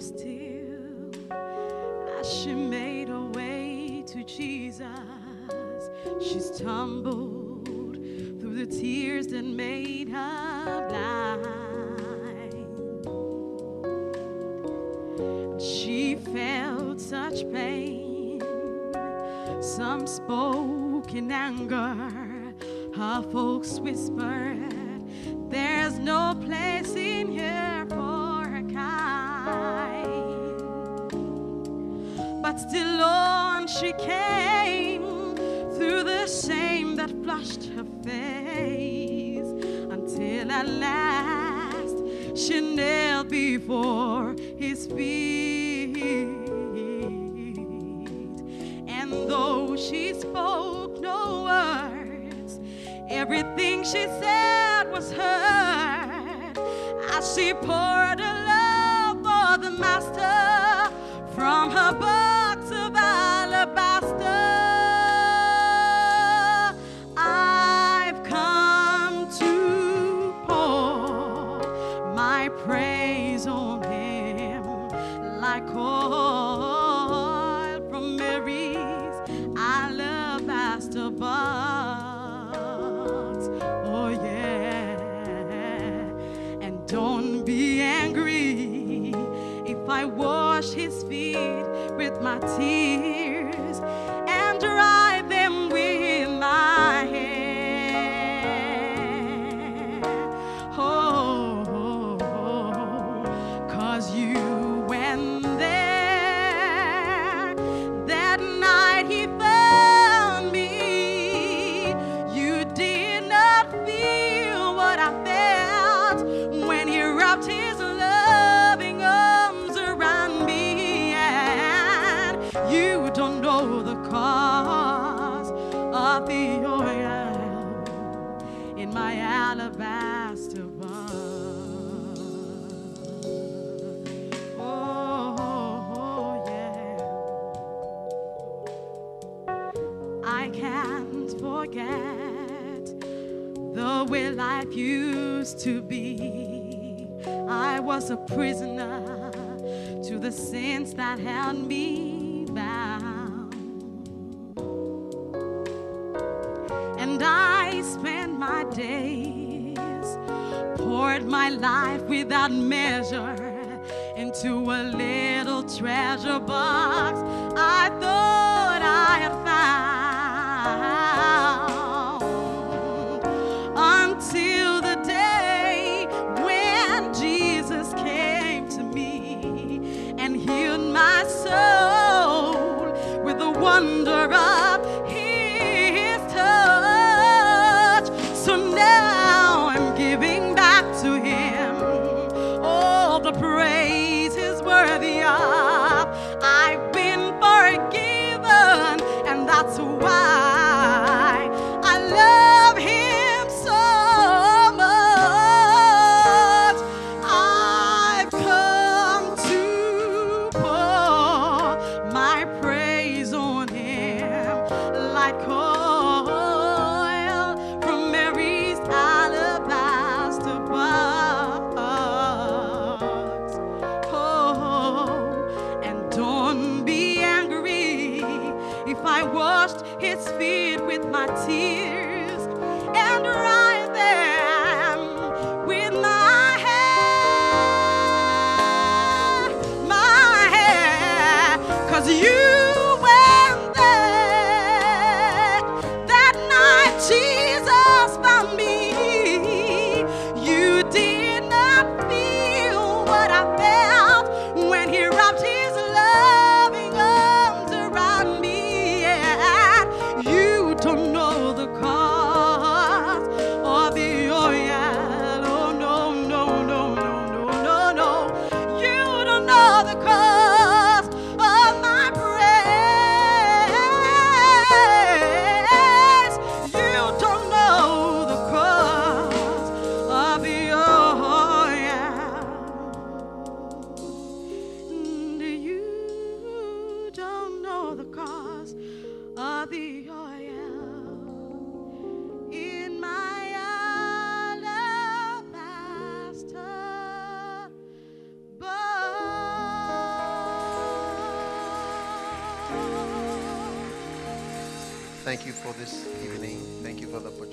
still as she made her way to Jesus. She stumbled through the tears that made her blind. She felt such pain. Some spoke in anger. Her folks whispered, There's no place here she came through the shame that flushed her face until at last she knelt before his feet. And though she spoke no words, everything she said was heard as she poured with forget the way life used to be. I was a prisoner to the sins that held me bound. And I spent my days, poured my life without measure into a little treasure box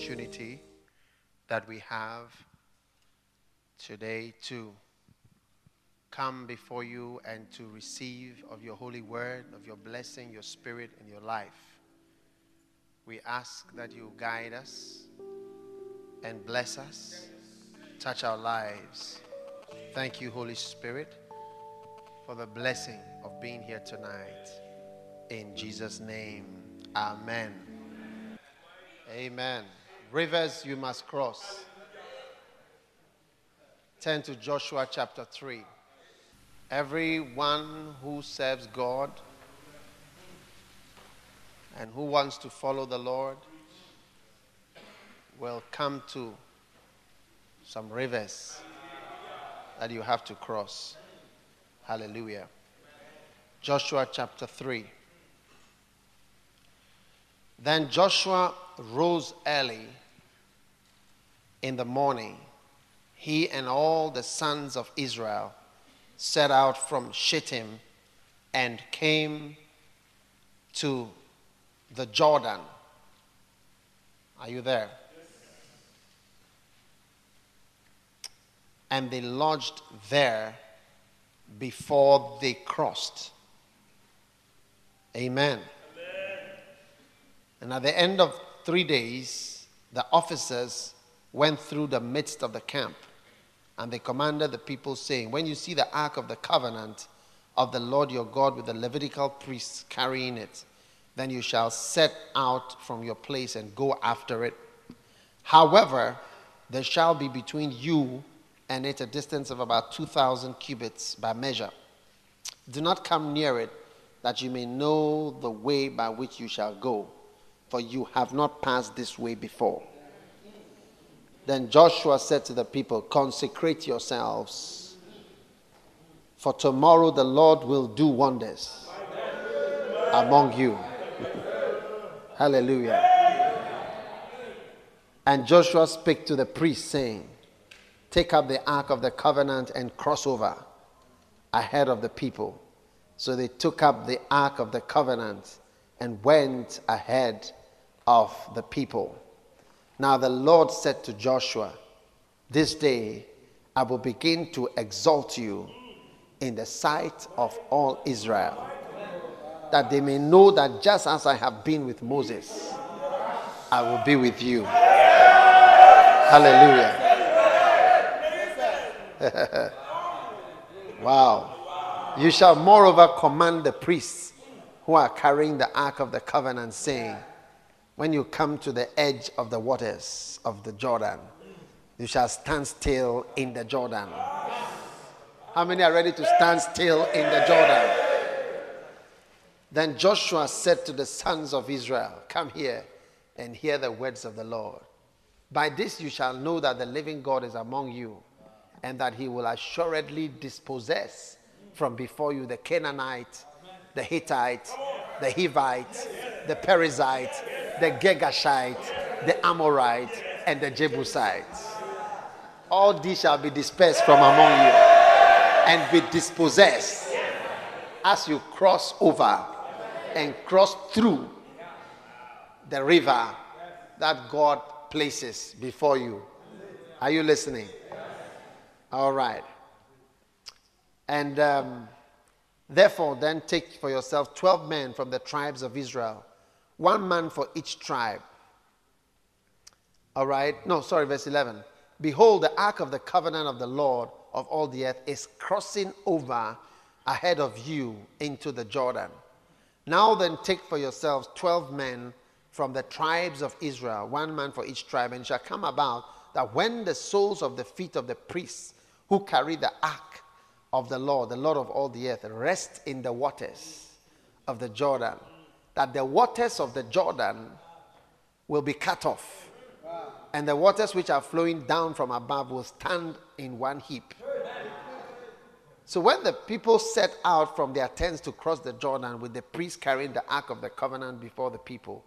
opportunity that we have today to come before you and to receive of your holy word, of your blessing, your spirit, and your life. We ask that you guide us and bless us, touch our lives. Thank you, Holy Spirit, for the blessing of being here tonight. In Jesus' name, Amen. Amen. Rivers you must cross. Turn to Joshua chapter 3. Everyone who serves God and who wants to follow the Lord will come to some rivers that you have to cross. Hallelujah. Joshua chapter 3. Then Joshua rose early in the morning, he and all the sons of Israel set out from Shittim and came to the Jordan. Are you there? And they lodged there before they crossed. Amen. And at the end of three days, the officers went through the midst of the camp and they commanded the people, saying, When you see the ark of the covenant of the Lord your God with the Levitical priests carrying it, then you shall set out from your place and go after it. However, there shall be between you and it a distance of about 2,000 cubits by measure. Do not come near it, that you may know the way by which you shall go, for you have not passed this way before. Then Joshua said to the people, Consecrate yourselves, for tomorrow the Lord will do wonders among you. Hallelujah. And Joshua spake to the priests, saying, Take up the ark of the covenant and cross over ahead of the people. So they took up the ark of the covenant and went ahead of the people. Now the Lord said to Joshua, This day I will begin to exalt you in the sight of all Israel, that they may know that just as I have been with Moses, I will be with you. Hallelujah. wow. You shall moreover command the priests who are carrying the ark of the covenant, saying, when you come to the edge of the waters of the Jordan, you shall stand still in the Jordan. How many are ready to stand still in the Jordan? Then Joshua said to the sons of Israel, Come here and hear the words of the Lord. By this you shall know that the living God is among you, and that he will assuredly dispossess from before you the Canaanite, the Hittite, the Hivite, the Perizzite, the Girgashite, the Amorite, and the Jebusites. All these shall be dispersed from among you and be dispossessed as you cross over and cross through the river that God places before you. Are you listening? All right. And um, therefore, then take for yourself 12 men from the tribes of Israel one man for each tribe. All right. No, sorry, verse 11. Behold, the ark of the covenant of the Lord of all the earth is crossing over ahead of you into the Jordan. Now then, take for yourselves 12 men from the tribes of Israel, one man for each tribe, and it shall come about that when the soles of the feet of the priests who carry the ark of the Lord, the Lord of all the earth, rest in the waters of the Jordan, that the waters of the Jordan will be cut off, and the waters which are flowing down from above will stand in one heap. So when the people set out from their tents to cross the Jordan with the priest carrying the ark of the covenant before the people,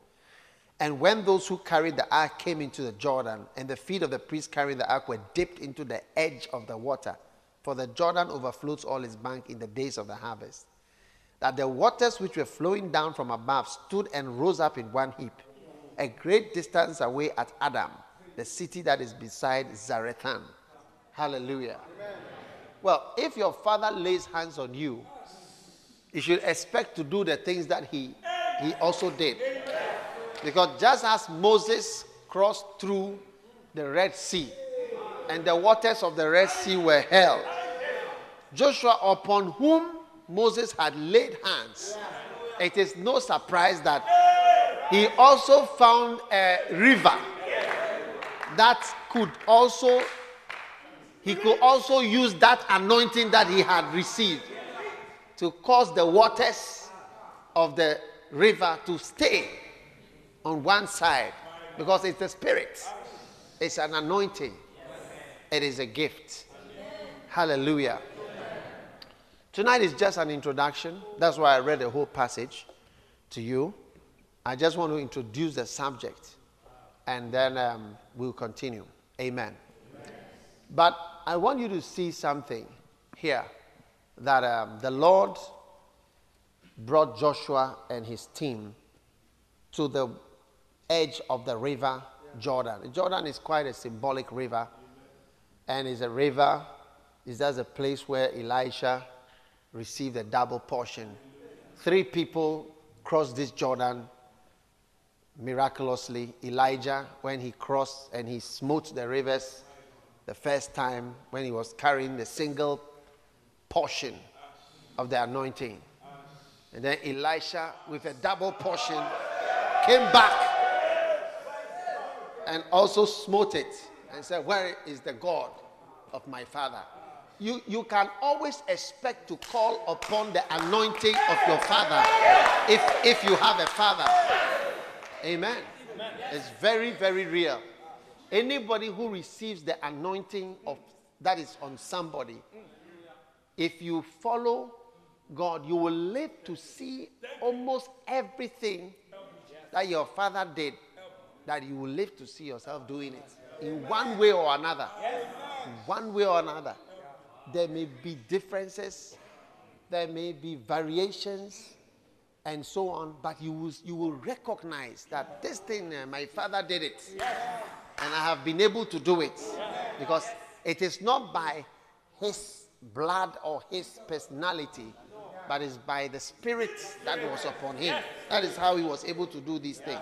and when those who carried the ark came into the Jordan, and the feet of the priest carrying the ark were dipped into the edge of the water, for the Jordan overflows all its bank in the days of the harvest that the waters which were flowing down from above stood and rose up in one heap. a great distance away at Adam, the city that is beside Zarethan. Hallelujah. Well, if your father lays hands on you, you should expect to do the things that he, he also did. Because just as Moses crossed through the Red Sea and the waters of the Red Sea were held, Joshua, upon whom Moses had laid hands, it is no surprise that he also found a river that could also he could also use that anointing that he had received to cause the waters of the river to stay on one side because it's the spirit. It's an anointing it is a gift hallelujah tonight is just an introduction that's why i read the whole passage to you I just want to introduce the subject and then um, we'll continue. Amen. Amen. But I want you to see something here that um, the Lord brought Joshua and his team to the edge of the river Jordan. Jordan is quite a symbolic river and is a river, is that a place where Elisha received a double portion. Three people crossed this Jordan miraculously Elijah when he crossed and he smote the rivers the first time when he was carrying the single portion of the anointing. And then Elisha, with a double portion, came back and also smote it and said, Where is the God of my father? You, you can always expect to call upon the anointing of your father if, if you have a father. Amen. Amen. It's very, very real. Anybody who receives the anointing of that is on somebody, if you follow God, you will live to see almost everything that your father did, that you will live to see yourself doing it in one way or another. One way or another. There may be differences, there may be variations, and so on, but you will, you will recognize that this thing, uh, my father did it. And I have been able to do it. Because it is not by his blood or his personality, but it's by the spirit that was upon him. That is how he was able to do these things.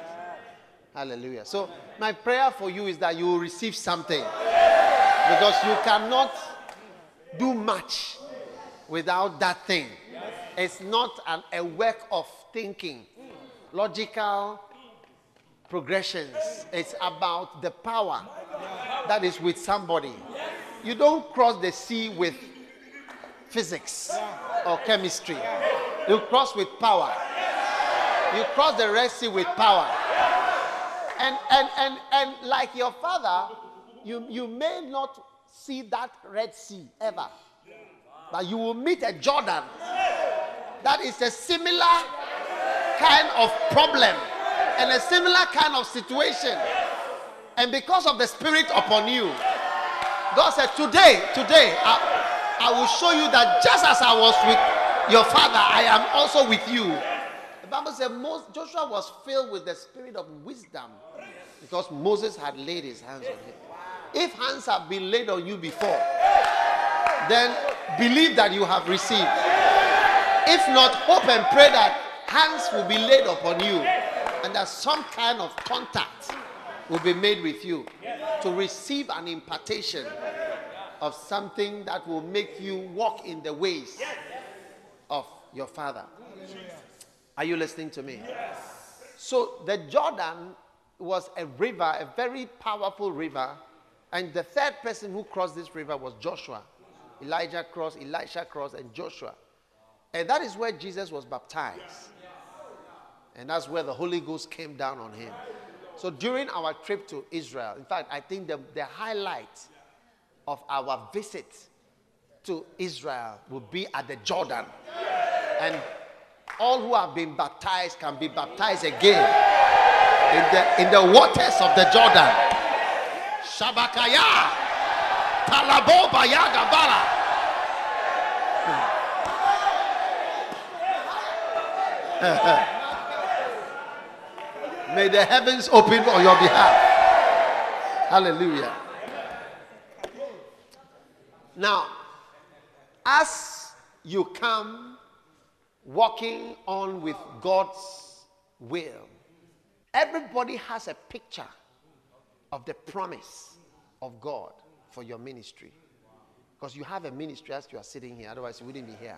Hallelujah. So, my prayer for you is that you will receive something. Because you cannot do much without that thing. It's not an, a work of thinking, logical progressions. It's about the power that is with somebody. You don't cross the sea with physics or chemistry. You cross with power. You cross the Red Sea with power. And and and and like your father, you, you may not see that Red Sea ever. But you will meet a Jordan that is a similar kind of problem and a similar kind of situation. And because of the Spirit upon you, God said, Today, today, I, I will show you that just as I was with your father, I am also with you. The Bible said most, Joshua was filled with the spirit of wisdom because Moses had laid his hands on him. If hands have been laid on you before, then believe that you have received. If not, hope and pray that hands will be laid upon you and that some kind of contact will be made with you to receive an impartation of something that will make you walk in the ways of your father. Are you listening to me? So the Jordan was a river, a very powerful river, and the third person who crossed this river was Joshua. Elijah crossed, Elisha crossed, and Joshua. And that is where Jesus was baptized. And that's where the Holy Ghost came down on him. So during our trip to Israel, in fact, I think the, the highlight of our visit to Israel will be at the Jordan. And all who have been baptized can be baptized again in the, in the waters of the Jordan. Shabakaya. Talabo Bayagabala. May the heavens open on your behalf. Hallelujah. Now, as you come walking on with God's will, everybody has a picture of the promise of God for your ministry. Because you have a ministry as you are sitting here, otherwise, you wouldn't be here.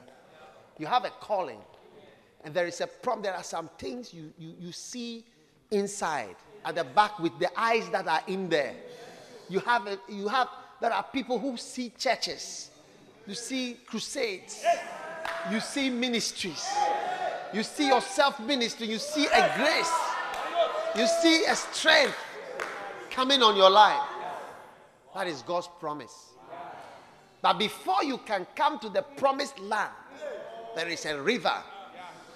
You have a calling. And there is a problem. There are some things you, you, you see inside at the back with the eyes that are in there. You have, a, you have, there are people who see churches, you see crusades, you see ministries, you see yourself ministry, you see a grace, you see a strength coming on your life. That is God's promise. But before you can come to the promised land, there is a river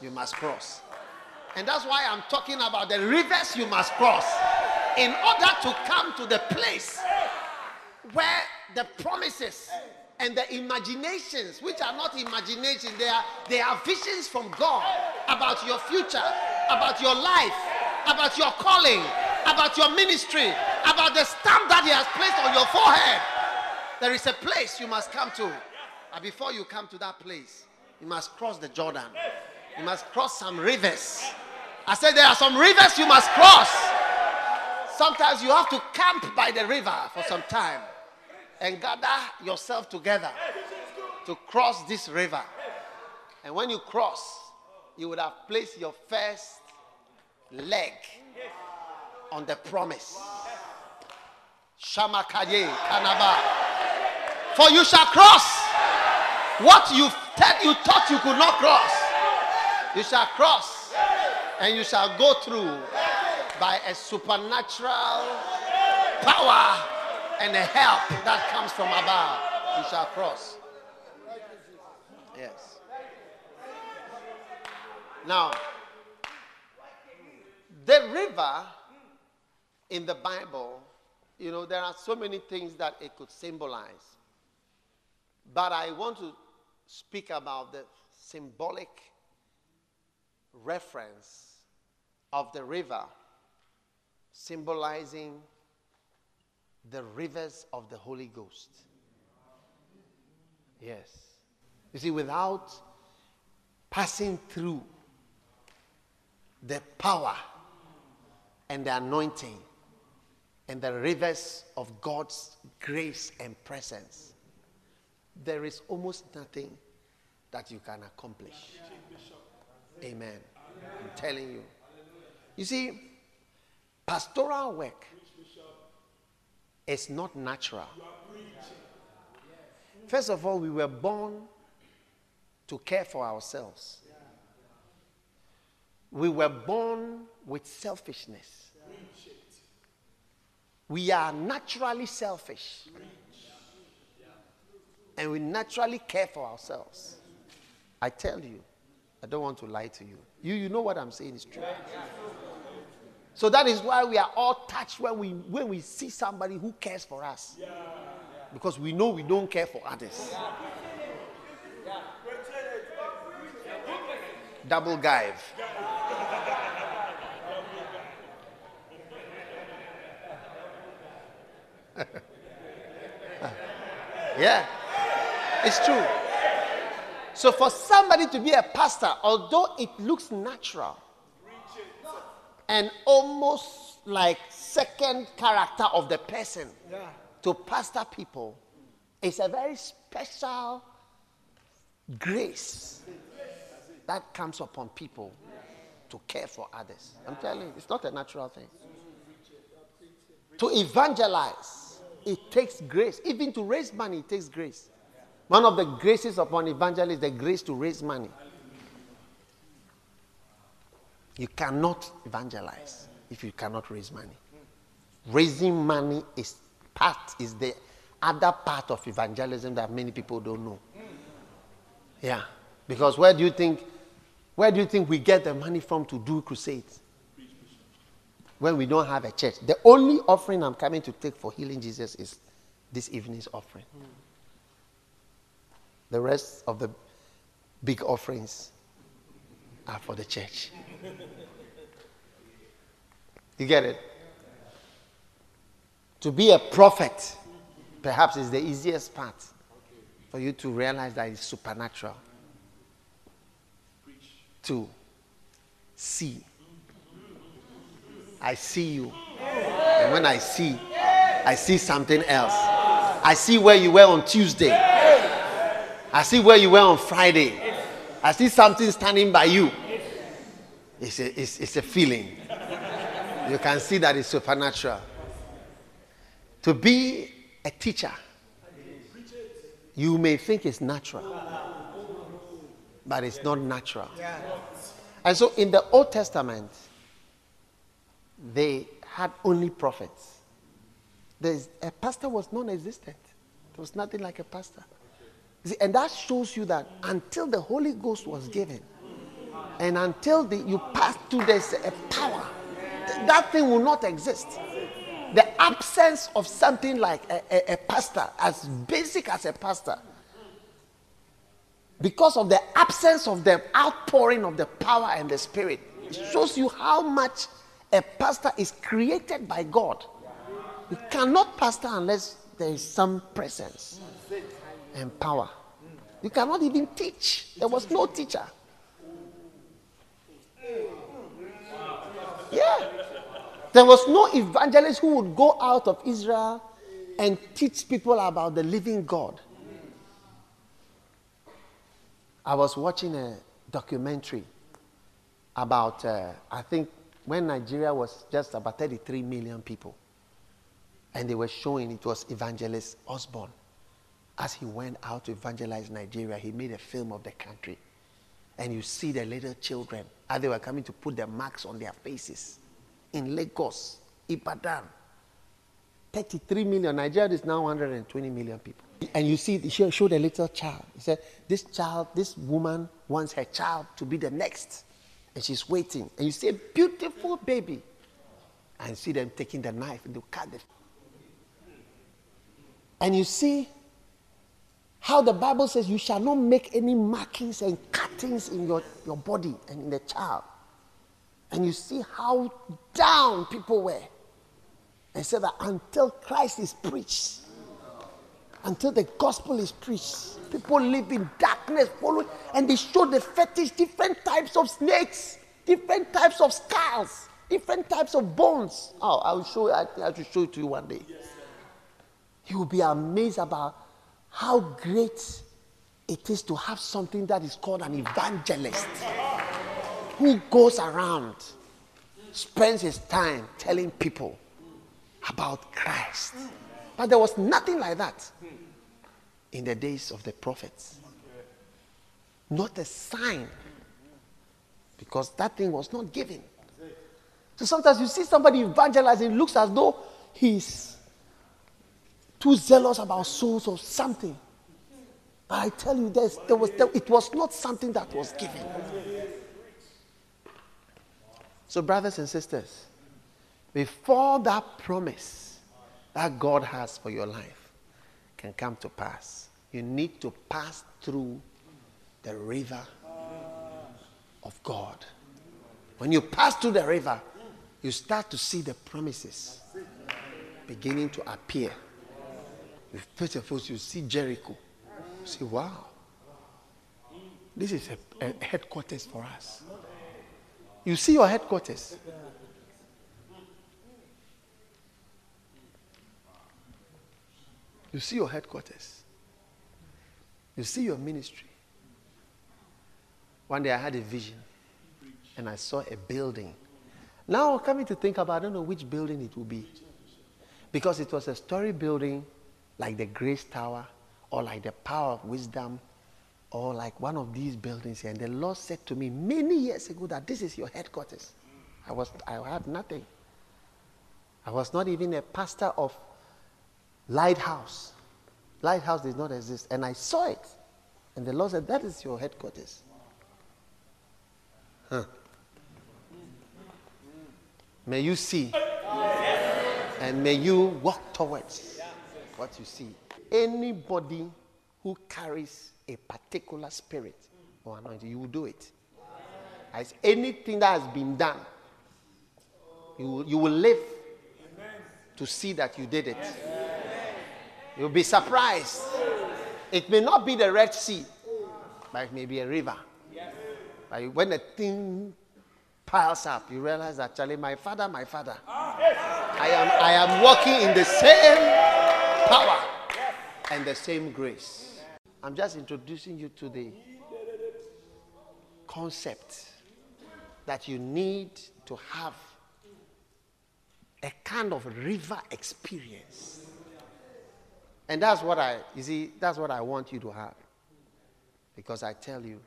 you must cross. And that's why I'm talking about the rivers you must cross in order to come to the place where the promises and the imaginations, which are not imaginations, they are, they are visions from God about your future, about your life, about your calling, about your ministry, about the stamp that He has placed on your forehead. There is a place you must come to. And before you come to that place, you must cross the Jordan. You must cross some rivers. I said there are some rivers you must cross. Sometimes you have to camp by the river for some time and gather yourself together to cross this river. And when you cross, you would have placed your first leg on the promise. Shamakaye Kanaba. For you shall cross what you, you thought you could not cross. You shall cross and you shall go through by a supernatural power and a help that comes from above. You shall cross. Yes. Now, the river in the Bible, you know, there are so many things that it could symbolize. But I want to speak about the symbolic reference of the river symbolizing the rivers of the Holy Ghost. Yes. You see, without passing through the power and the anointing and the rivers of God's grace and presence, there is almost nothing that you can accomplish. Amen. I'm telling you. You see, pastoral work is not natural. First of all, we were born to care for ourselves. We were born with selfishness. We are naturally selfish. And we naturally care for ourselves. I tell you, I don't want to lie to you. You, you know what I'm saying is true. So that is why we are all touched when we, when we see somebody who cares for us. Because we know we don't care for others. Double give. yeah, it's true. So for somebody to be a pastor, although it looks natural and almost like second character of the person to pastor people, it's a very special grace that comes upon people to care for others. I'm telling you, it's not a natural thing. To evangelize, it takes grace. Even to raise money, it takes grace. One of the graces upon evangelists is the grace to raise money. You cannot evangelize if you cannot raise money. Raising money is part, is the other part of evangelism that many people don't know. Yeah. Because where do you think where do you think we get the money from to do crusades? When we don't have a church. The only offering I'm coming to take for healing Jesus is this evening's offering. The rest of the big offerings are for the church. You get it? To be a prophet, perhaps, is the easiest part for you to realize that it's supernatural. To see. I see you. And when I see, I see something else. I see where you were on Tuesday. I see where you were on Friday. I see something standing by you. It's a, it's, it's a feeling. You can see that it's supernatural. To be a teacher, you may think it's natural, but it's not natural. And so in the Old Testament, they had only prophets. There's, a pastor was non existent, there was nothing like a pastor. See, and that shows you that until the Holy Ghost was given, and until the, you pass through this a power, that thing will not exist. The absence of something like a, a, a pastor, as basic as a pastor, because of the absence of the outpouring of the power and the spirit, it shows you how much a pastor is created by God. You cannot pastor unless there is some presence and power. You cannot even teach. There was no teacher. Yeah. There was no evangelist who would go out of Israel and teach people about the living God. I was watching a documentary about, uh, I think, when Nigeria was just about 33 million people. And they were showing it was Evangelist Osborn. As he went out to evangelize Nigeria, he made a film of the country. And you see the little children as they were coming to put the marks on their faces in Lagos, Ibadan. 33 million. Nigeria is now 120 million people. And you see, he showed a little child. He said, This child, this woman wants her child to be the next. And she's waiting. And you see a beautiful baby. And see them taking the knife and they cut it. And you see how the Bible says you shall not make any markings and cuttings in your, your body and in the child. And you see how down people were. And said that until Christ is preached, until the gospel is preached, people live in darkness, following, and they show the fetish, different types of snakes, different types of skulls, different types of bones. Oh, I will show you, I, I will show it to you one day. You will be amazed about how great it is to have something that is called an evangelist who goes around, spends his time telling people about Christ. But there was nothing like that in the days of the prophets. Not a sign. Because that thing was not given. So sometimes you see somebody evangelizing, looks as though he's too zealous about souls or something. But I tell you, there was, there, it was not something that was given. So, brothers and sisters, before that promise that God has for your life can come to pass, you need to pass through the river of God. When you pass through the river, you start to see the promises beginning to appear. First of all, you see Jericho. You say, wow, this is a, a headquarters for us. You see your headquarters. You see your headquarters. You see your ministry. One day I had a vision and I saw a building. Now, coming to think about, I don't know which building it will be. Because it was a story building like the Grace Tower or like the Power of Wisdom or like one of these buildings here. And the Lord said to me many years ago that this is your headquarters. I, was, I had nothing. I was not even a pastor of Lighthouse. Lighthouse did not exist. And I saw it. And the Lord said, That is your headquarters. Huh. May you see. And may you walk towards what you see. Anybody who carries a particular spirit or anointing, you will do it. As anything that has been done, You will, you will live to see that you did it. You'll be surprised. It may not be the Red Sea, but it may be a river. But when the thing piles up, you realize Charlie, my father, my father, I am, I am walking in the same power and the same grace. I'm just introducing you to the concept that you need to have a kind of river experience. And that's what I, you see, that's what I want you to have. Because I tell you,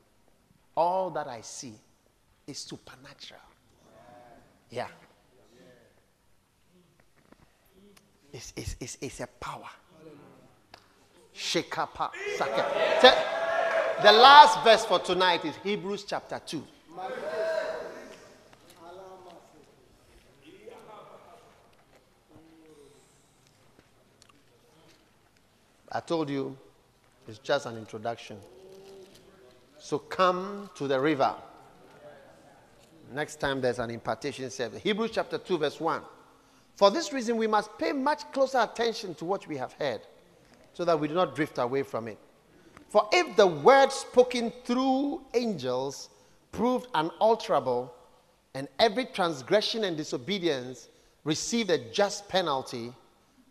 all that I see is supernatural. Yeah. It's, it's, it's, it's a power. Shekapa. The last verse for tonight is Hebrews chapter 2. I told you it's just an introduction. So come to the river. Next time there's an impartation service. Hebrews chapter 2, verse 1. For this reason, we must pay much closer attention to what we have heard so that we do not drift away from it. For if the word spoken through angels proved unalterable, and every transgression and disobedience received a just penalty,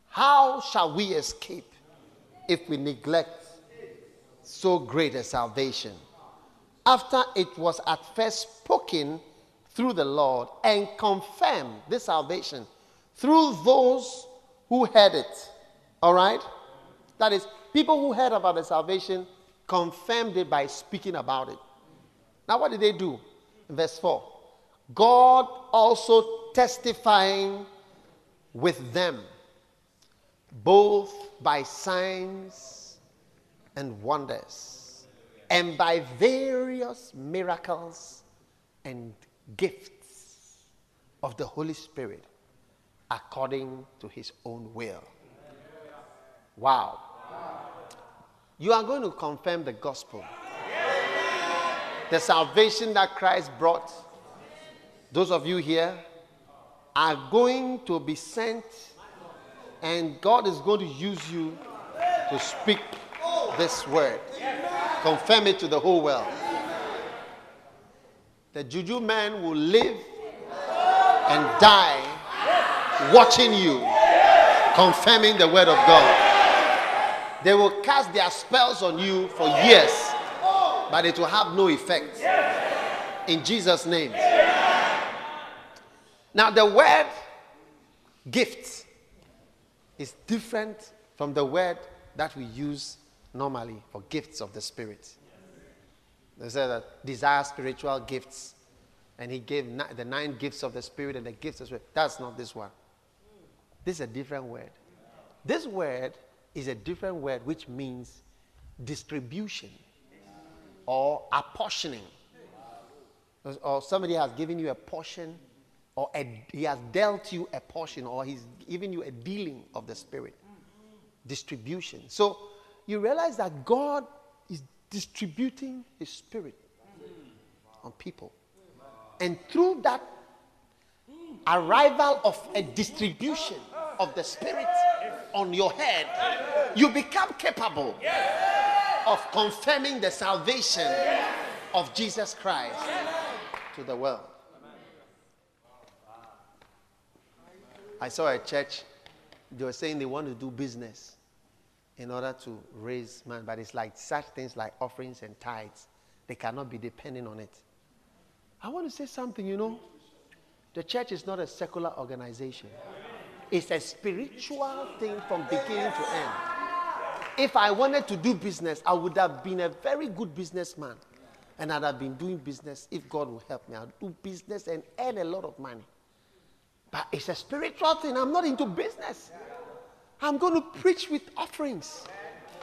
how shall we escape if we neglect so great a salvation? After it was at first spoken through the Lord and confirmed this salvation through those who heard it. All right? That is, people who heard about the salvation confirmed it by speaking about it. Now, what did they do? In verse 4 God also testifying with them, both by signs and wonders, and by various miracles and gifts of the Holy Spirit according to his own will. Wow. You are going to confirm the gospel. The salvation that Christ brought, those of you here are going to be sent, and God is going to use you to speak this word. Confirm it to the whole world. The juju man will live and die watching you, confirming the word of God. They will cast their spells on you for years, but it will have no effect. In Jesus' name. Now, the word gift is different from the word that we use normally for gifts of the Spirit. They say that desire spiritual gifts, and he gave the nine gifts of the Spirit and the gifts of the Spirit. That's not this one. This is a different word. This word is a different word which means distribution or apportioning. Or somebody has given you a portion, or a, he has dealt you a portion, or he's given you a dealing of the Spirit. Distribution. So you realize that God is distributing His Spirit on people. And through that arrival of a distribution of the Spirit on your head, you become capable of confirming the salvation of Jesus Christ to the world. I saw a church, they were saying they want to do business in order to raise man, but it's like such things like offerings and tithes, they cannot be depending on it. I want to say something, you know. The church is not a secular organization. It's a spiritual thing from beginning to end. If I wanted to do business, I would have been a very good businessman. And I'd have been doing business if God will help me. I'll do business and earn a lot of money. But it's a spiritual thing. I'm not into business. I'm going to preach with offerings.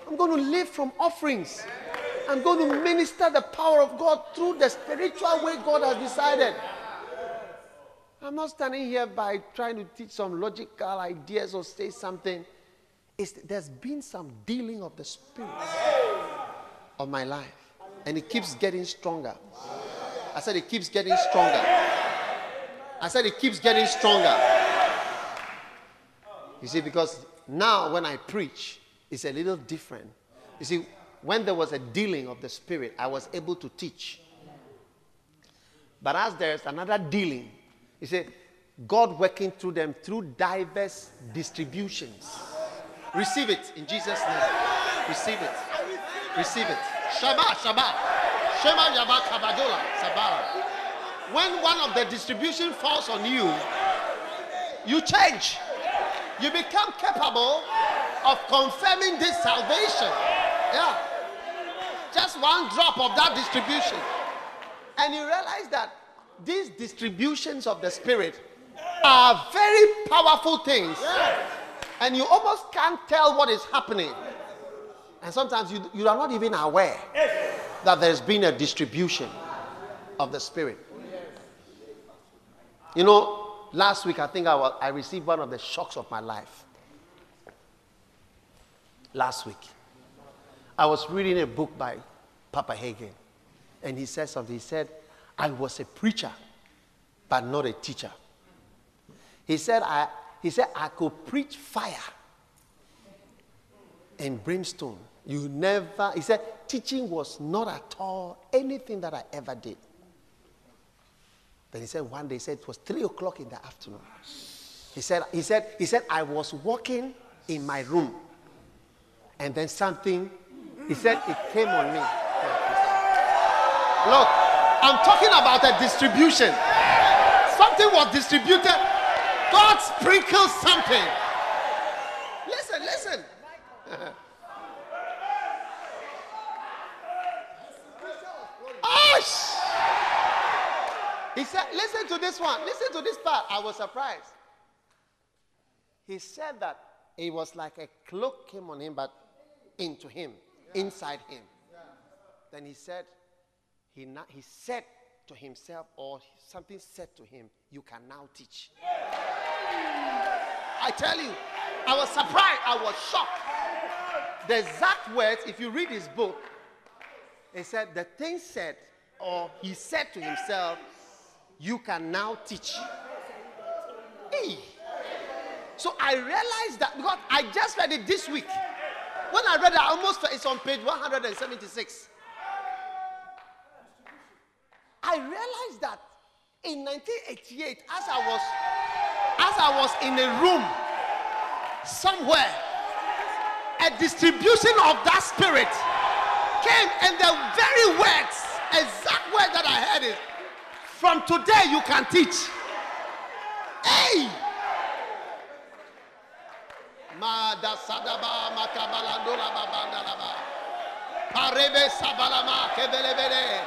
I'm going to live from offerings. I'm going to minister the power of God through the spiritual way God has decided. I'm not standing here by trying to teach some logical ideas or say something. It's, there's been some dealing of the spirit of my life, and it keeps getting stronger. I said it keeps getting stronger. I said it keeps getting stronger. You see, because now when I preach, it's a little different. You see, when there was a dealing of the Spirit, I was able to teach. But as there's another dealing, you see, God working through them through diverse distributions. Receive it in Jesus' name. Receive it. Receive it. Shabbat, Shabbat. Shema Yaba Kabadola, Sabara. When one of the distribution falls on you, you change. You become capable of confirming this salvation. Yeah. Just one drop of that distribution. And you realize that these distributions of the Spirit are very powerful things. And you almost can't tell what is happening. And sometimes you, you are not even aware that there's been a distribution of the Spirit. You know, last week I think I, was, I received one of the shocks of my life. Last week. I was reading a book by Papa Hagin, and he said something. He said, I was a preacher, but not a teacher. He said, I, he said, I could preach fire and brimstone. You never, he said, teaching was not at all anything that I ever did. Then he said, one day, he said it was three o'clock in the afternoon. He said, he said, he said, I was walking in my room. And then something, he said, it came on me. Look, I'm talking about a distribution. Something was distributed. God sprinkled something. Listen, listen. Osh! He said, listen to this one. Listen to this part. I was surprised. He said that it was like a cloak came on him, but into him, inside him. Then he said, he, na- he said to himself, or something said to him, You can now teach. I tell you, I was surprised, I was shocked. The exact words, if you read his book, he said, The thing said, or he said to himself, You can now teach. Hey. So I realized that because I just read it this week. When I read it, I almost it's on page 176. I realized that in 1988, as I was as I was in a room somewhere, a distribution of that spirit came, and the very words, exact words that I heard is, "From today you can teach." Hey. Parebe sabalama kebelebele.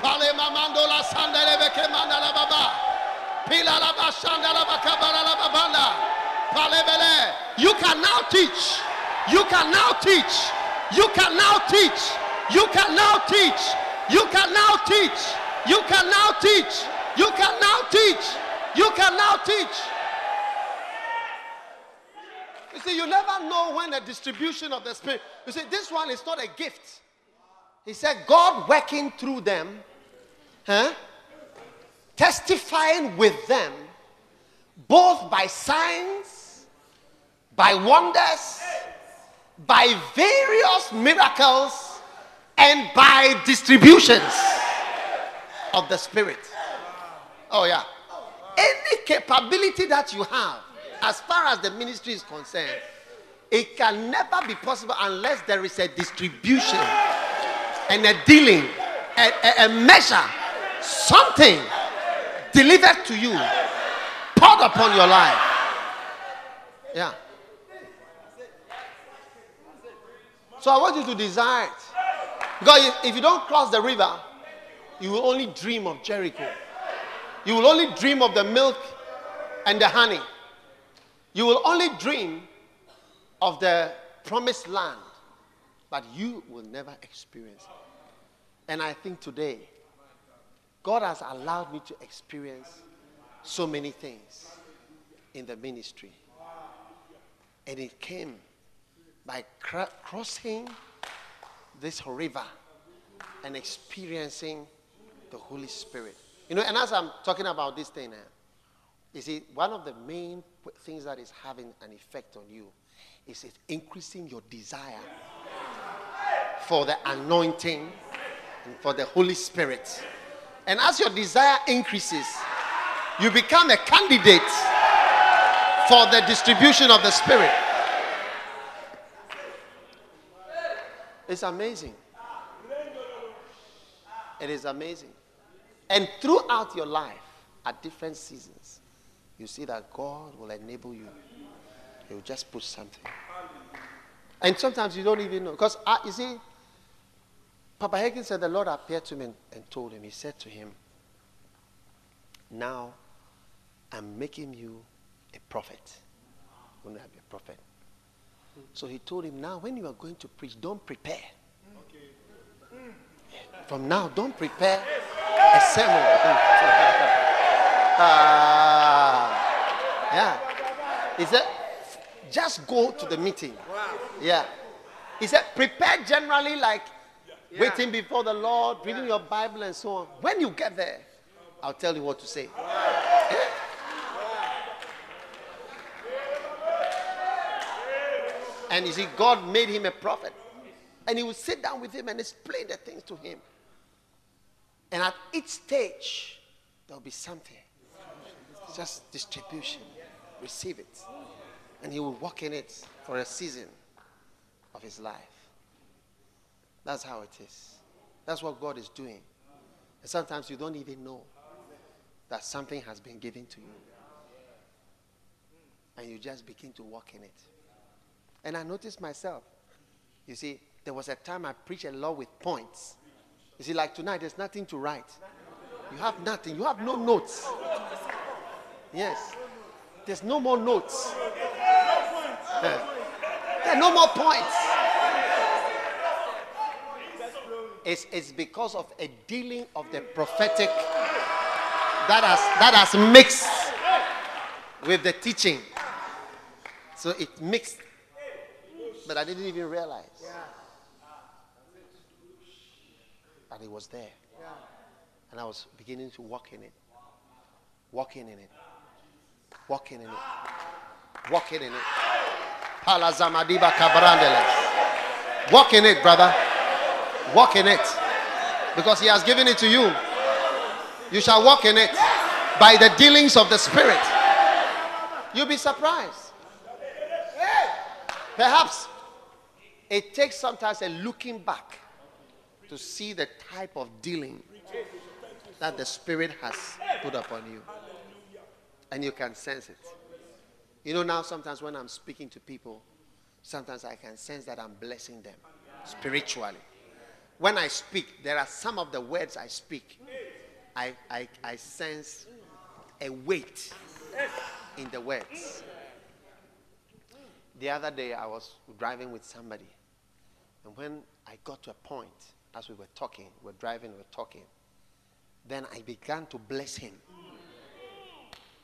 Pale mamandola sandelebe kemandala baba. Pila la bashandala bakabala la babanda. Palebele. You can now teach. You can now teach. You can now teach. You can now teach. You can now teach. You can now teach. You can now teach. You can now teach. You see, you never know when the distribution of the Spirit. You see, this one is not a gift. He said, God working through them, huh? testifying with them, both by signs, by wonders, by various miracles, and by distributions of the Spirit. Oh, yeah. Any capability that you have, as far as the ministry is concerned, it can never be possible unless there is a distribution and a dealing, a, a, a measure, something delivered to you, poured upon your life. Yeah. So I want you to desire it. Because if you don't cross the river, you will only dream of Jericho. You will only dream of the milk and the honey. You will only dream of the promised land, but you will never experience it. And I think today, God has allowed me to experience so many things in the ministry. And it came by cr- crossing this river and experiencing the Holy Spirit. You know, and as I'm talking about this thing, eh, You see, one of the main things that is having an effect on you is it increasing your desire for the anointing and for the Holy Spirit. And as your desire increases, you become a candidate for the distribution of the Spirit. It's amazing. It is amazing. And throughout your life, at different seasons, you see that God will enable you. He will just put something. And sometimes you don't even know. Because, uh, you see, Papa Hagin said the Lord appeared to him and, and told him, He said to him, Now I'm making you a prophet. You're going to be a prophet. So he told him, Now when you are going to preach, don't prepare. From now, don't prepare sermon. Ah, yeah. He said, just go to the meeting. Yeah. He said, prepare generally like waiting before the Lord, reading your Bible and so on. When you get there, I'll tell you what to say. And you see, God made him a prophet. And he would sit down with him and explain the things to him. And at each stage, there'll be something. Just distribution. Receive it. And he will walk in it for a season of his life. That's how it is. That's what God is doing. And sometimes you don't even know that something has been given to you. And you just begin to walk in it. And I noticed myself. You see, there was a time I preached a lot with points. You see, like tonight, there's nothing to write. You have nothing. You have no notes. Yes. There's no more notes. Yeah. There are no more points. It's, it's because of a dealing of the prophetic that has, that has mixed with the teaching. So it mixed. But I didn't even realize that it was there. And I was beginning to walk in it. Walking in it. Walking in it. Walking in it. Palazamadiba kabrandeles. Walk in it, brother. Walk in it. Because he has given it to you. You shall walk in it by the dealings of the Spirit. You'll be surprised. Perhaps it takes sometimes a looking back to see the type of dealing that the Spirit has put upon you. And you can sense it. You know, now sometimes when I'm speaking to people, sometimes I can sense that I'm blessing them spiritually. When I speak, there are some of the words I speak, I, I, I sense a weight in the words. The other day, I was driving with somebody, and when I got to a point, as we were talking, we were driving, we were talking, then I began to bless him.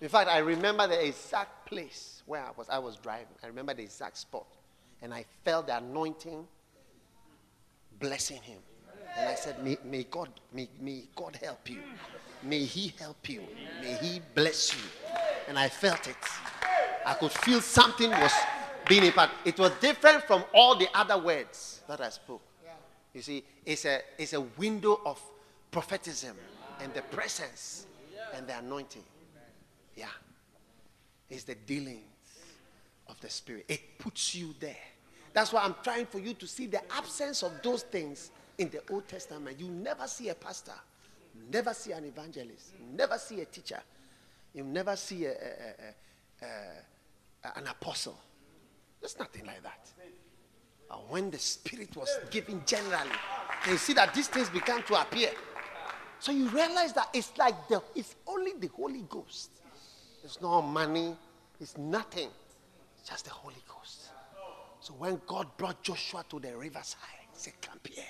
In fact, I remember the exact place where I was. I was driving. I remember the exact spot, and I felt the anointing blessing him. And I said, may, may God, may, may God help you. May He help you. May He bless you. And I felt it. I could feel something was being imparted. It was different from all the other words that I spoke. You see, it's a, it's a window of prophetism and the presence and the anointing. Yeah. It's the dealings of the Spirit. It puts you there. That's why I'm trying for you to see the absence of those things in the Old Testament. You never see a pastor, never see an evangelist, never see a teacher, you never see a, a- a- an apostle. There's nothing like that. Uh, when the Spirit was given generally, you see that these things began to appear. So you realize that it's like the, it's only the Holy Ghost. It's no money, it's nothing. Just the Holy Ghost. So when God brought Joshua to the riverside, he said, Come here.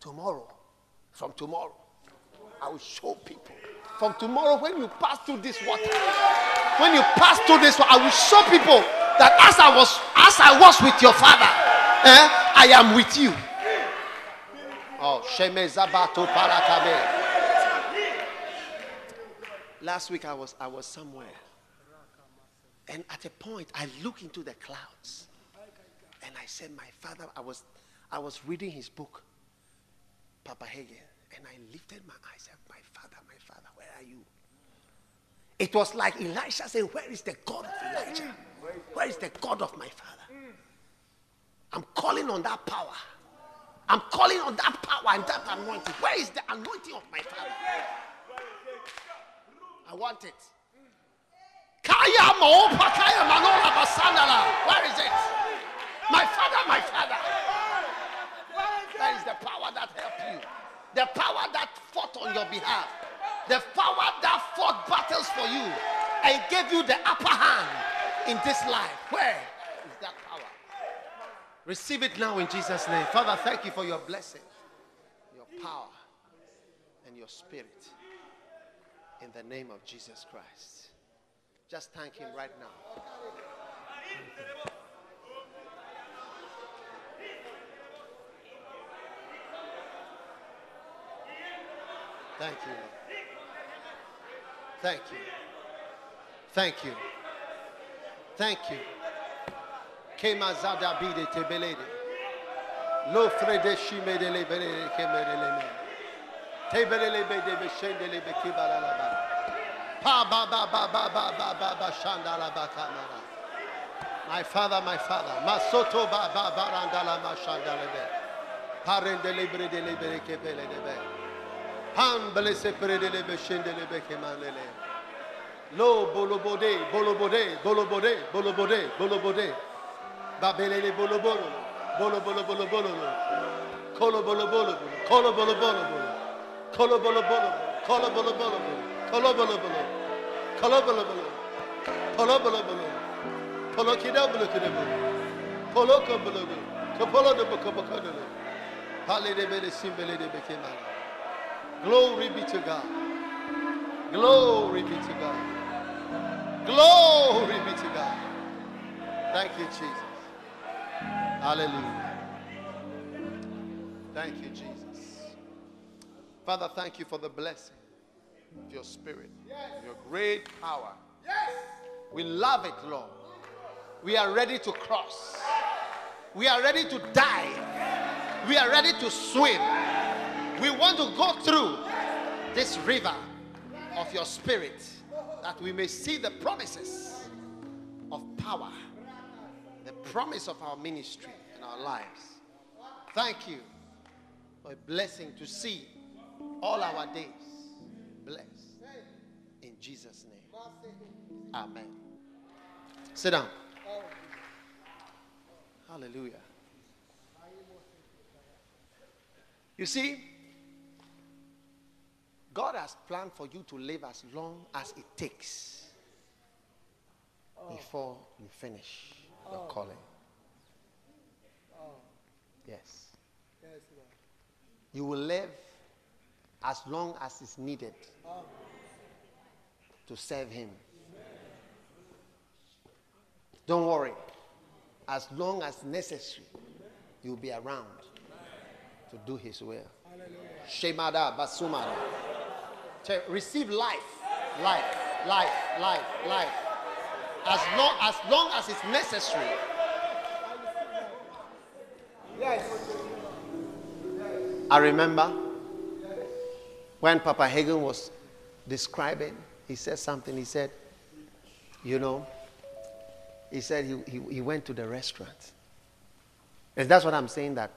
Tomorrow, from tomorrow, I will show people. From tomorrow, when you pass through this water, when you pass through this water, I will show people that as I was, as I was with your father, eh, I am with you. Oh. Last week I was I was somewhere. And at a point I looked into the clouds. And I said, My father, I was I was reading his book, Papa Hagin, and I lifted my eyes and my father, my father, where are you? It was like Elisha saying, Where is the God of Elijah? Where is the God of my father? I'm calling on that power. I'm calling on that power and that anointing. Where is the anointing of my father? I want it. Kaya Kaya Basandala. Where is it? My father, my father. That is the power that helped you. The power that fought on your behalf. The power that fought battles for you and gave you the upper hand in this life. Where is that power? Receive it now in Jesus' name. Father, thank you for your blessing, your power, and your spirit. In the name of Jesus Christ. Just thank Him right now. Thank you. Thank you. Thank you. Thank you. Kemazada bide tebelede. Lo frede shimedele belele kemerele. Tebelele bede beshendele bekibala la ba. Pa ba ba ba ba ba ba ba ba shandala ba kamara. My father, my father. Masoto ba ba barandala ma shandala be. Parendele bredele bere kebele de be. Hambele seprelele beşendele bekemanele. Lo bolobode, bolobode, bolobode, bolobode, bolobode. Babelele bolobolo, bolobolo, bolobolo. Kolo bolo bolo, kolo bolo bolo bolo. Kolo bolo bolo, kolo bolo bolo bolo. Kolo bolo bolo, kolo bolo bolo. Kolo bolo bolo. Kolo kida bolo kida bolo. Kolo kabolo bolo. Kabolo da bakabakadolo. Halede bele simbele de bekemane. Glory be to God. Glory be to God. Glory be to God. Thank you, Jesus. Hallelujah. Thank you, Jesus. Father, thank you for the blessing of your spirit, your great power. Yes. We love it, Lord. We are ready to cross. We are ready to die. We are ready to swim. We want to go through this river of your spirit that we may see the promises of power the promise of our ministry and our lives. Thank you for a blessing to see all our days blessed. In Jesus' name. Amen. Sit down. Hallelujah. You see, God has planned for you to live as long as it takes oh. before you finish your oh. calling. Oh. Yes. Yes, Lord. You will live as long as is needed to serve Him. Don't worry. As long as necessary, you'll be around to do His will. Shemada Basumada. Say, Receive life, life, life, life, life. As long as long as it's necessary. Yes. I remember when Papa Hagin was describing, he said something. He said, You know, he said he, he, he went to the restaurant. And that's what I'm saying that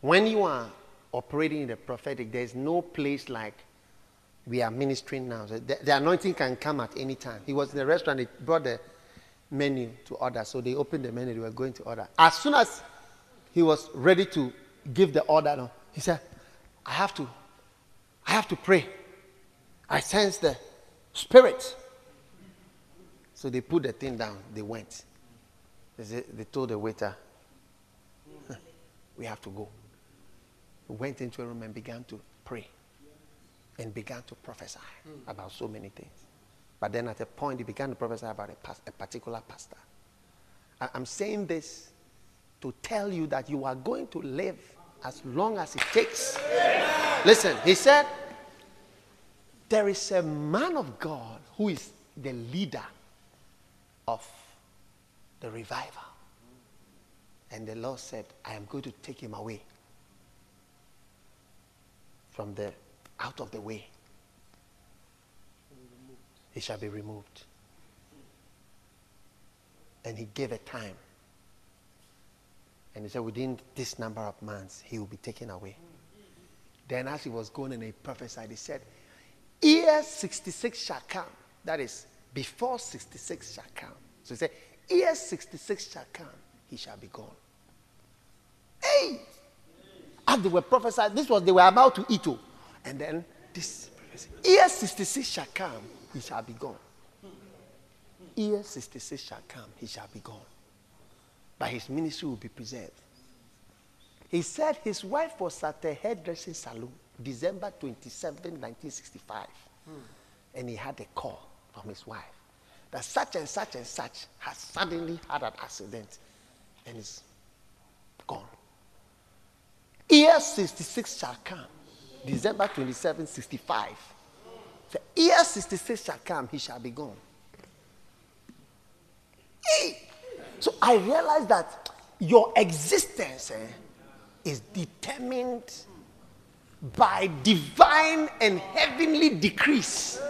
when you are operating in the prophetic, there's no place like we are ministering now. The, the anointing can come at any time. He was in the restaurant, he brought the menu to order. So they opened the menu, they were going to order. As soon as he was ready to give the order, he said, I have to, I have to pray. I sense the spirit. So they put the thing down, they went. They, they told the waiter, we have to go. We went into a room and began to pray and began to prophesy about so many things. But then at a point, he began to prophesy about a, a particular pastor. I- I'm saying this to tell you that you are going to live as long as it takes. Listen, he said, There is a man of God who is the leader of the revival. And the Lord said, I am going to take him away from the out of the way. He shall be removed. And he gave a time. And he said, within this number of months, he will be taken away. Then, as he was going and he prophesied, he said, Year 66 shall come. That is, before 66 shall come. So he said, Year 66 shall come, he shall be gone. Hey! As they were prophesied, this was they were about to eat. Oh. And then this year 66 shall come, he shall be gone. Year 66 shall come, he shall be gone. But his ministry will be preserved. He said his wife was at a hairdressing salon December 27, 1965. Hmm. And he had a call from his wife that such and such and such has suddenly had an accident and is gone. Year 66 shall come. December 27, 65. The year 66 shall come, he shall be gone. Hey! So I realized that your existence eh, is determined by divine and heavenly decrees.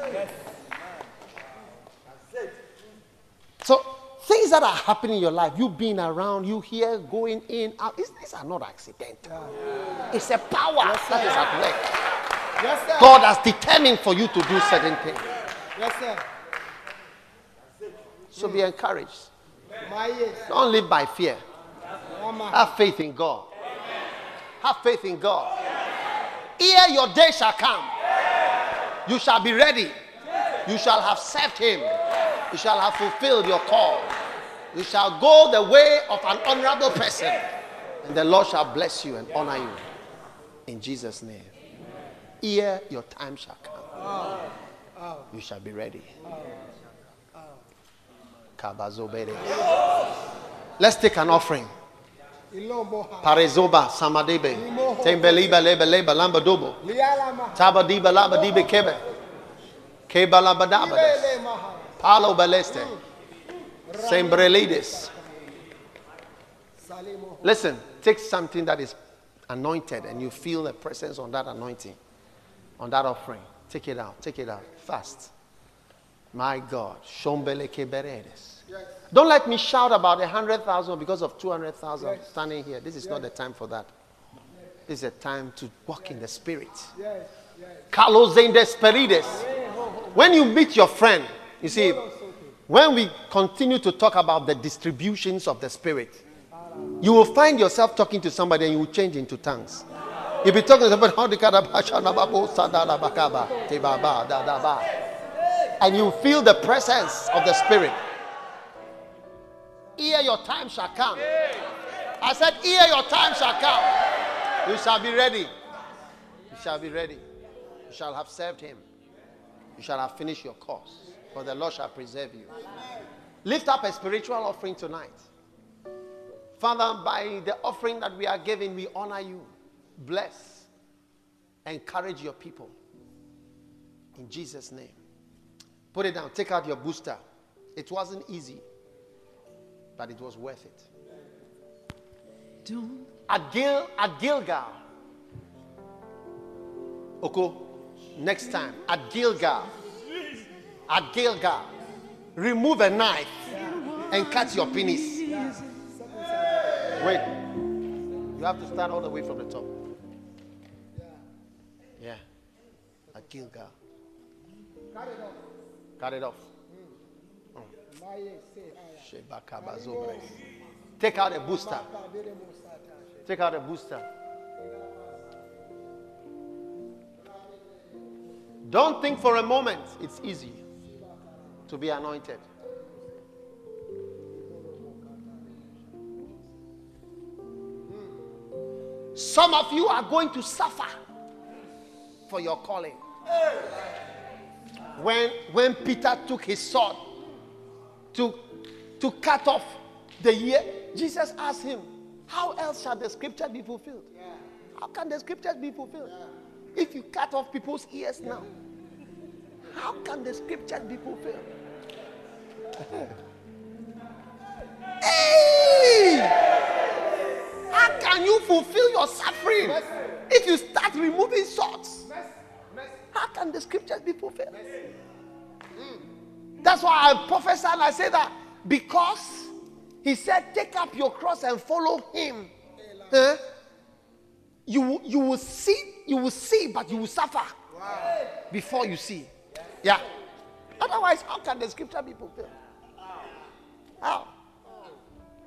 So things that are happening in your life, you being around, you here, going in, out, these are not accidental. It's a power yes, that is at work. Yes, God has determined for you to do certain things. Yes, sir. So be encouraged. Don't live by fear. Have faith in God. Have faith in God. Ere your day shall come, you shall be ready. You shall have served him. You shall have fulfilled your call. You shall go the way of an honorable person. And the Lord shall bless you and honor you. In Jesus' name. Here your time shall come, you shall be ready. Let's take an offering. Parezoba samadebe. Tembeliba leba leba lamba dobo. Tabadiba. Palo baleste. Sembrelides. Listen, take something that is anointed and you feel the presence on that anointing, on that offering. Take it out. Take it out. Fast. My God. Don't let me shout about a hundred thousand because of two hundred thousand yes. standing here. This is yes. not the time for that. This is a time to walk in the spirit. Carlos in the spirides. When you meet your friend, you see, when we continue to talk about the distributions of the spirit, you will find yourself talking to somebody and you will change into tongues. You'll be talking to somebody, and you feel the presence of the spirit. Ere your time shall come. I said, Ere your time shall come. You shall be ready. You shall be ready. You shall have served him. You shall have finished your course. For the Lord shall preserve you. Lift up a spiritual offering tonight. Father, by the offering that we are giving, we honor you. Bless. Encourage your people. In Jesus' name. Put it down. Take out your booster. It wasn't easy but it was worth it. At, Gil, at Gilgal, Oko, next time, at Gilgal, at Gilgal, remove a knife and cut your penis. Wait, you have to start all the way from the top. Yeah, at Gilgal. Cut it off. Cut it off. Oh. Take out a booster. Take out a booster. Don't think for a moment it's easy to be anointed. Some of you are going to suffer for your calling. When, when Peter took his sword to, to cut off the year, Jesus asked him, How else shall the scripture be fulfilled? How can the scriptures be fulfilled? If you cut off people's ears now. How can the scriptures be fulfilled? Hey! How can you fulfill your suffering if you start removing swords? How can the scriptures be fulfilled? That's why I prophesy and I say that because he said, Take up your cross and follow him. Eh? You, you will see, you will see, but you will suffer before you see. Yeah. Otherwise, how can the scripture be fulfilled? How?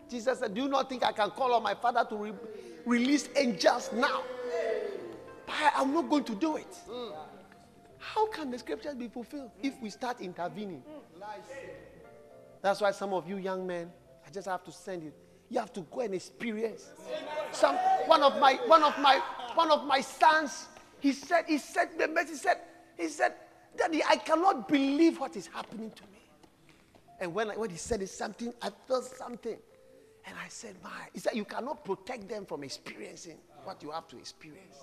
Jesus said, Do you not think I can call on my father to re- release angels now? But I'm not going to do it. How can the scriptures be fulfilled if we start intervening? That's why some of you young men, I just have to send you. You have to go and experience. Some one of my one of my one of my sons, he said, he said the message said, he said, Daddy, I cannot believe what is happening to me. And when, I, when he said it, something, I felt something. And I said, My, he said, you cannot protect them from experiencing what you have to experience.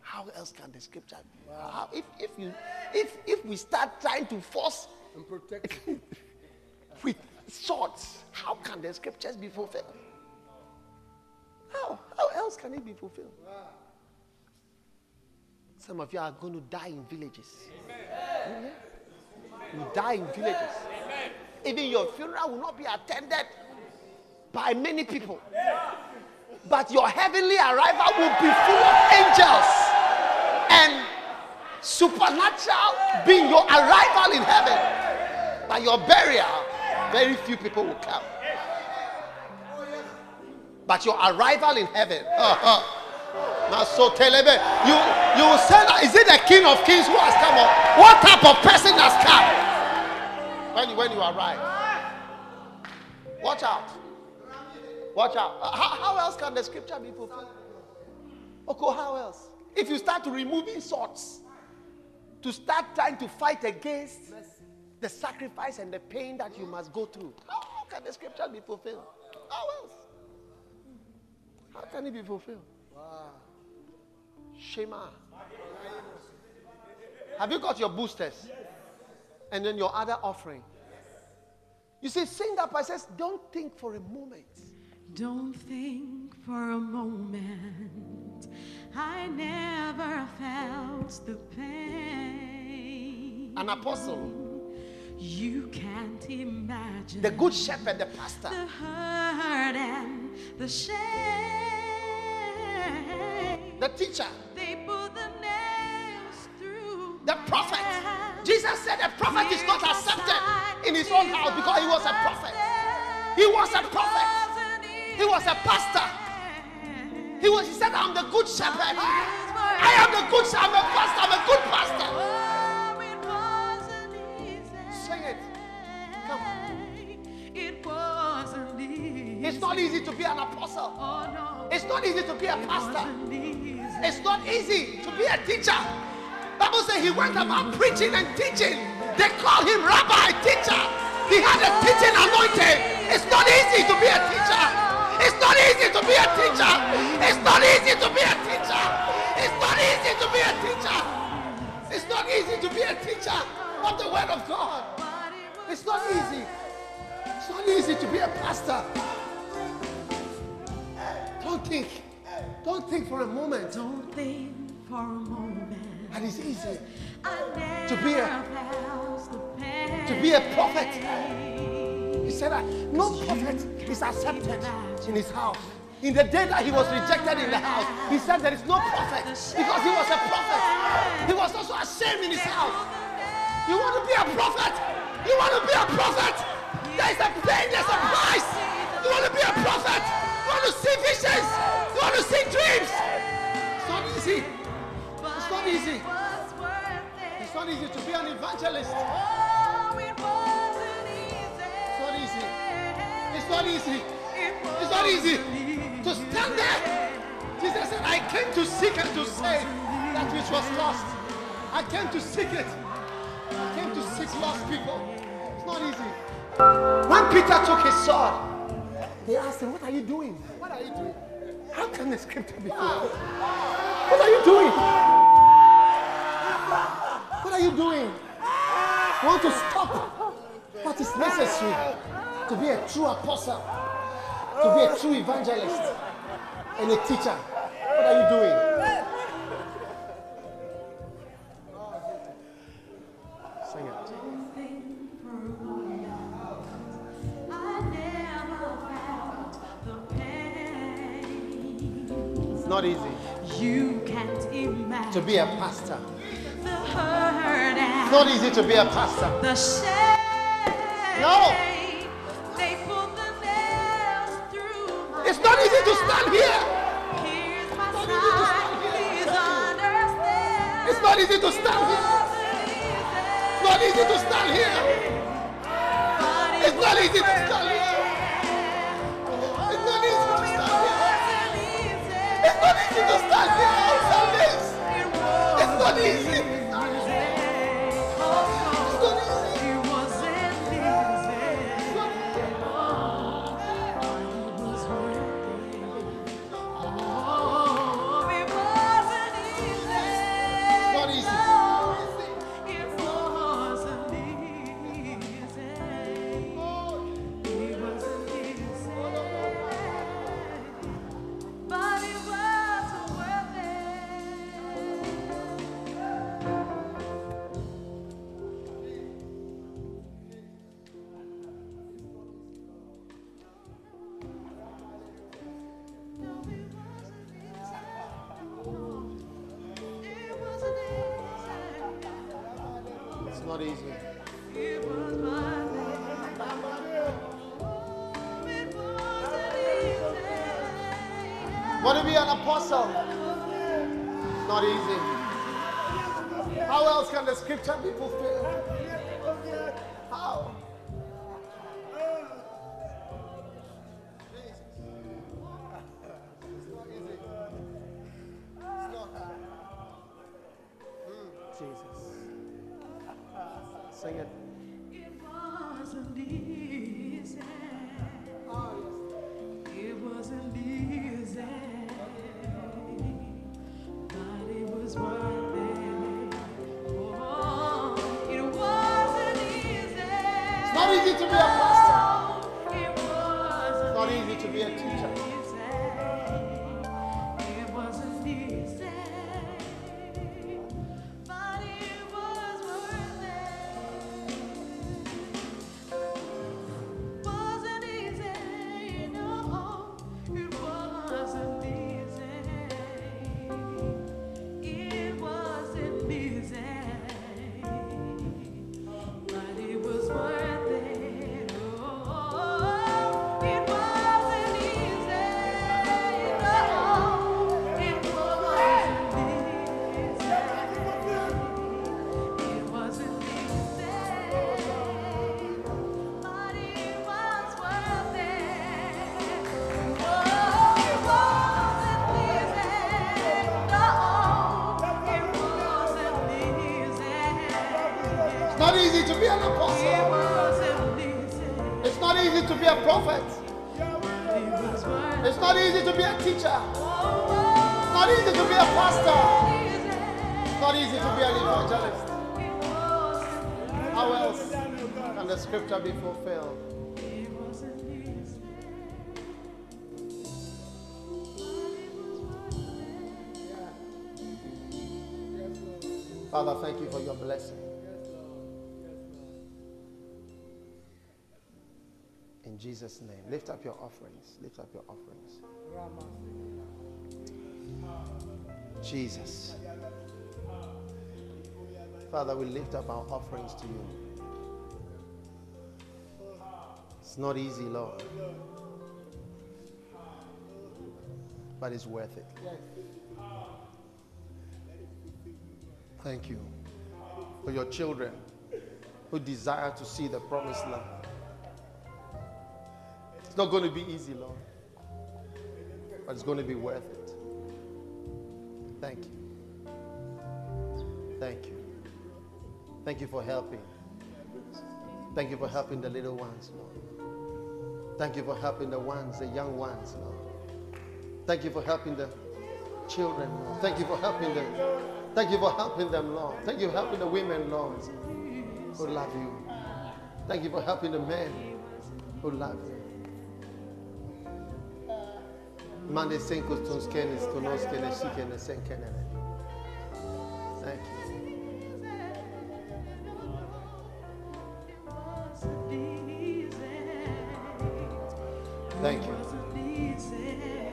How else can the scripture be? How, if, if, you, if, if we start trying to force And protect with swords, how can the scriptures be fulfilled? How? How else can it be fulfilled? Some of you are going to die in villages. Yeah. You die in villages. Even your funeral will not be attended by many people. But your heavenly arrival will be full of angels and supernatural being your arrival in heaven. But your burial, very few people will come. But your arrival in heaven, telebe, you you say that is it the King of Kings who has come? Or what type of person has come? When you when you arrive, watch out, watch out. Uh, How, how else can the scripture be fulfilled? Okay, how else? If you start to removing swords, to start trying to fight against the sacrifice and the pain that you must go through. How, how can the scripture be fulfilled? How else? How can it be fulfilled? Shema. Have you got your boosters? And then your other offering. You see, sing that part says, don't think for a moment. Don't think for a moment. I never felt the pain. An apostle, You can't imagine the good shepherd, the pastor, the hurt and the shame. The teacher, They put the nails through the prophet. Jesus said a prophet is not accepted in his own house because he was a prophet. He was a prophet. He was a pastor. He was. He said, "I'm the good shepherd. I am the good. shepherd. I'm a pastor. I'm a good pastor." Oh, it. Sing it. Come. It wasn't easy. It's not easy to be an apostle. Oh no. It's not easy to be a pastor. It's not easy to be a teacher. Bible says he went about preaching and teaching. They call him rabbi, teacher. He had a teaching anointing. It's not easy to be a teacher. It's not easy to be a teacher. It's not easy to be a teacher. It's not easy to be a teacher. It's not easy to be a teacher of the word of God. But it was It's not easy. It's not easy to be a pastor. Don't think. Don't think for a moment Don't think for a moment. that it's easy To be a- never felt the pain. to be a prophet. He said that no prophet is accepted in his house. In the day that he was rejected in the house, he said there is no prophet because he was a prophet. He was also ashamed in his house. You want to be a prophet? You want to be a prophet? There is a pain, there's a price. You want to be a prophet? You want to see visions? You want to see dreams? It's not easy. It's not easy. It's not easy to be an evangelist. It's not easy. It's not easy. It's not easy. to stand there. Jesus said, I came to seek and to save that which was lost. I came to seek it. I came to seek lost people. It's not easy. When Peter took his sword, they asked him, What are you doing? What are you doing? How can the scripture be ah. fulfilled? What are you doing? What are you doing? You want to stop what is necessary to be a true apostle, to be a true evangelist, and a teacher. What are you doing? Sing it. It's not easy You can't imagine to be a pastor. It's not easy to be a pastor. the shame. No. They put the nails through my It's not easy to stand here. Here's my not easy to stand here. Please understand. It's not easy to stand here. It's not easy to stand here. It's not easy to stand here. Father, thank you for your blessing. In Jesus' name, lift up your offerings. Lift up your offerings. Jesus. Father, we lift up our offerings to you. It's not easy, Lord, but it's worth it. Thank you for your children who desire to see the promised land. It's not going to be easy, Lord, but it's going to be worth it. Thank you. Thank you. Thank you for helping. Thank you for helping the little ones, Lord. Thank you for helping the ones, the young ones, Lord. Thank you for helping the children, Lord. Thank you for helping the Thank you for helping them, Lord. Thank you for helping the women, Lord, who love you. Thank you for helping the men who love you. Mande cinco tus kenes, tu nos kenes, si sen. Thank you. Thank you.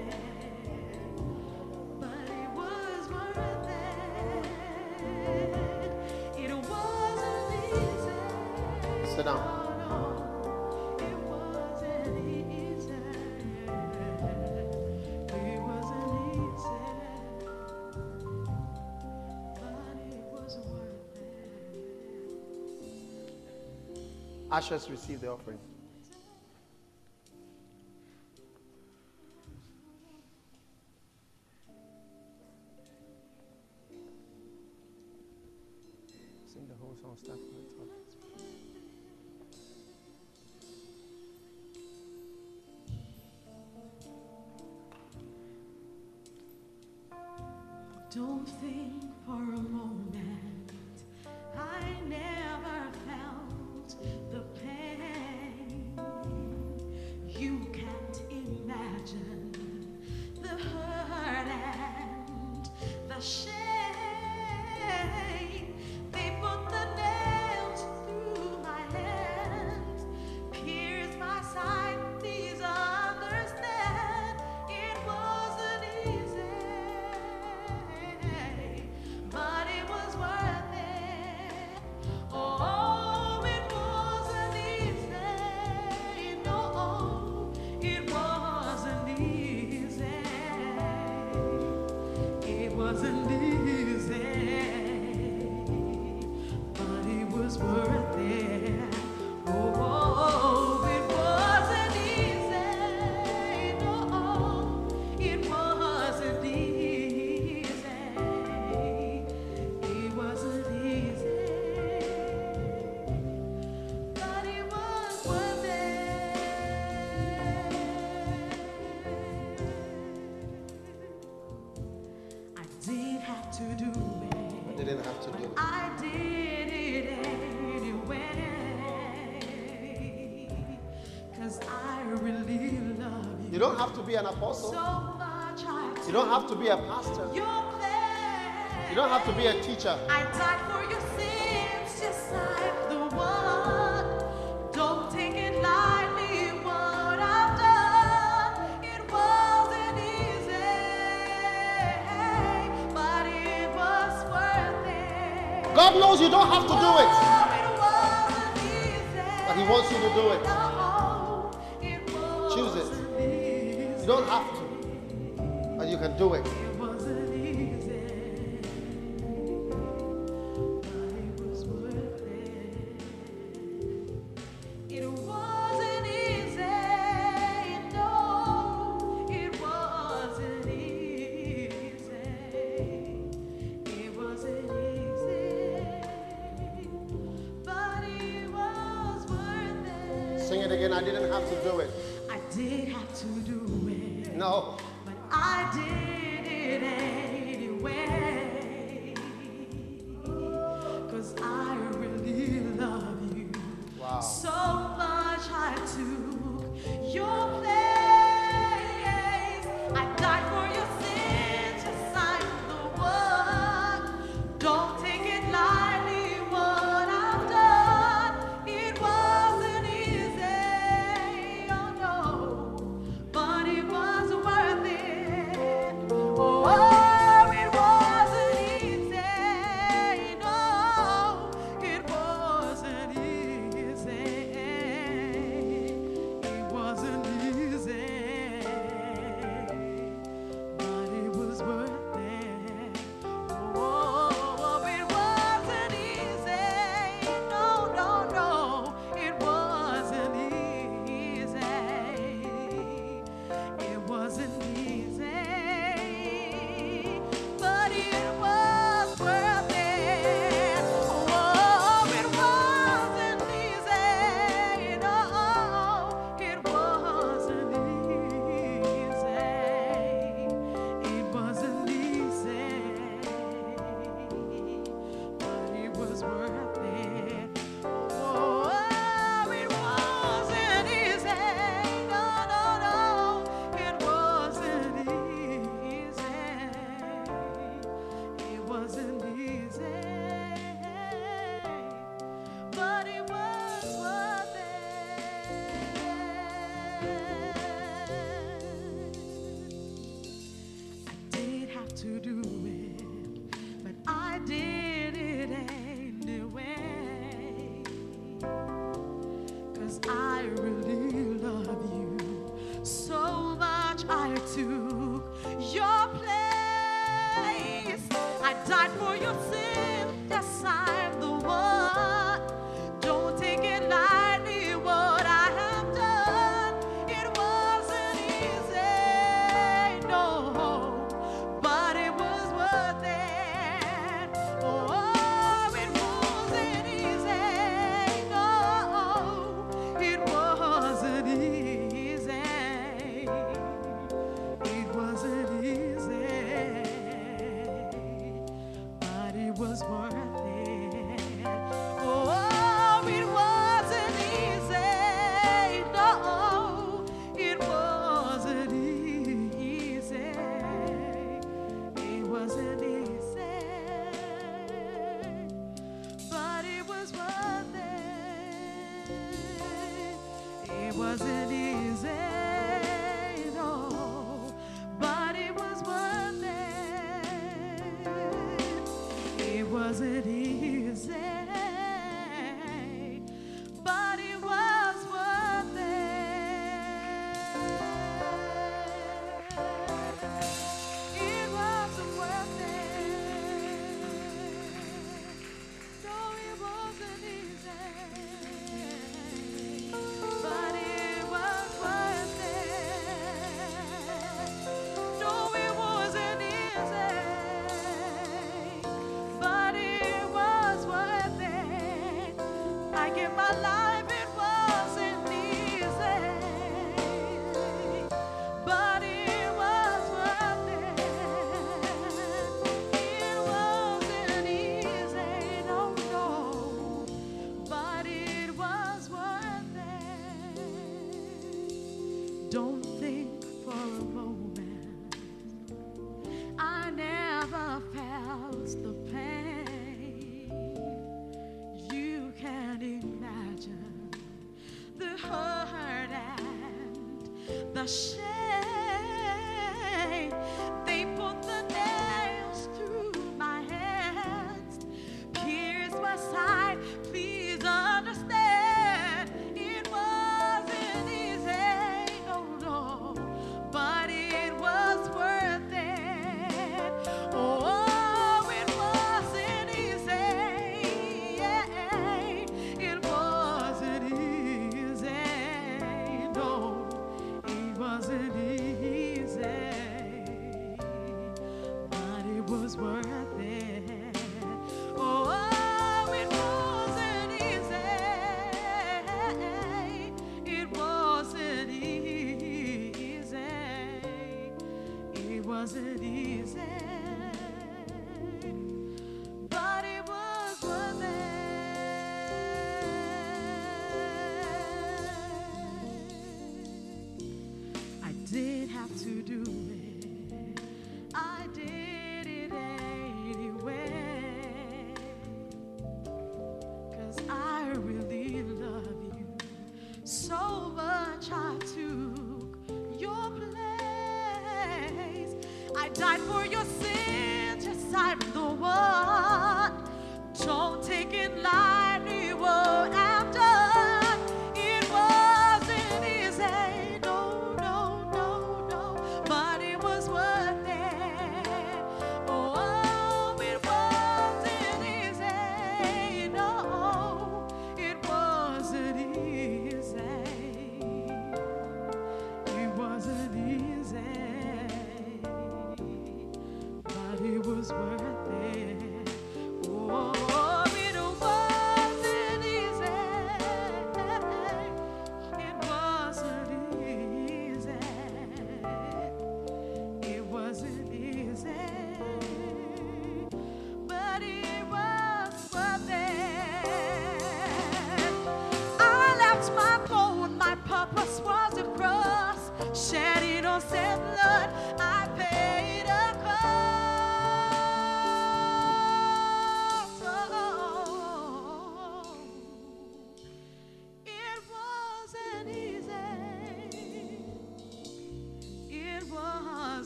Ushers receive the offering. You. Don't have to be an apostle. so much. I You don't have to be a pastor. You don't have to be a teacher. I died for your sins, just like the one. Don't take it lightly what I've done. It wasn't easy, but it was worth it. God knows you don't have to do it, Oh, it wasn't easy. but He wants you to do it You don't have to, but you can do it.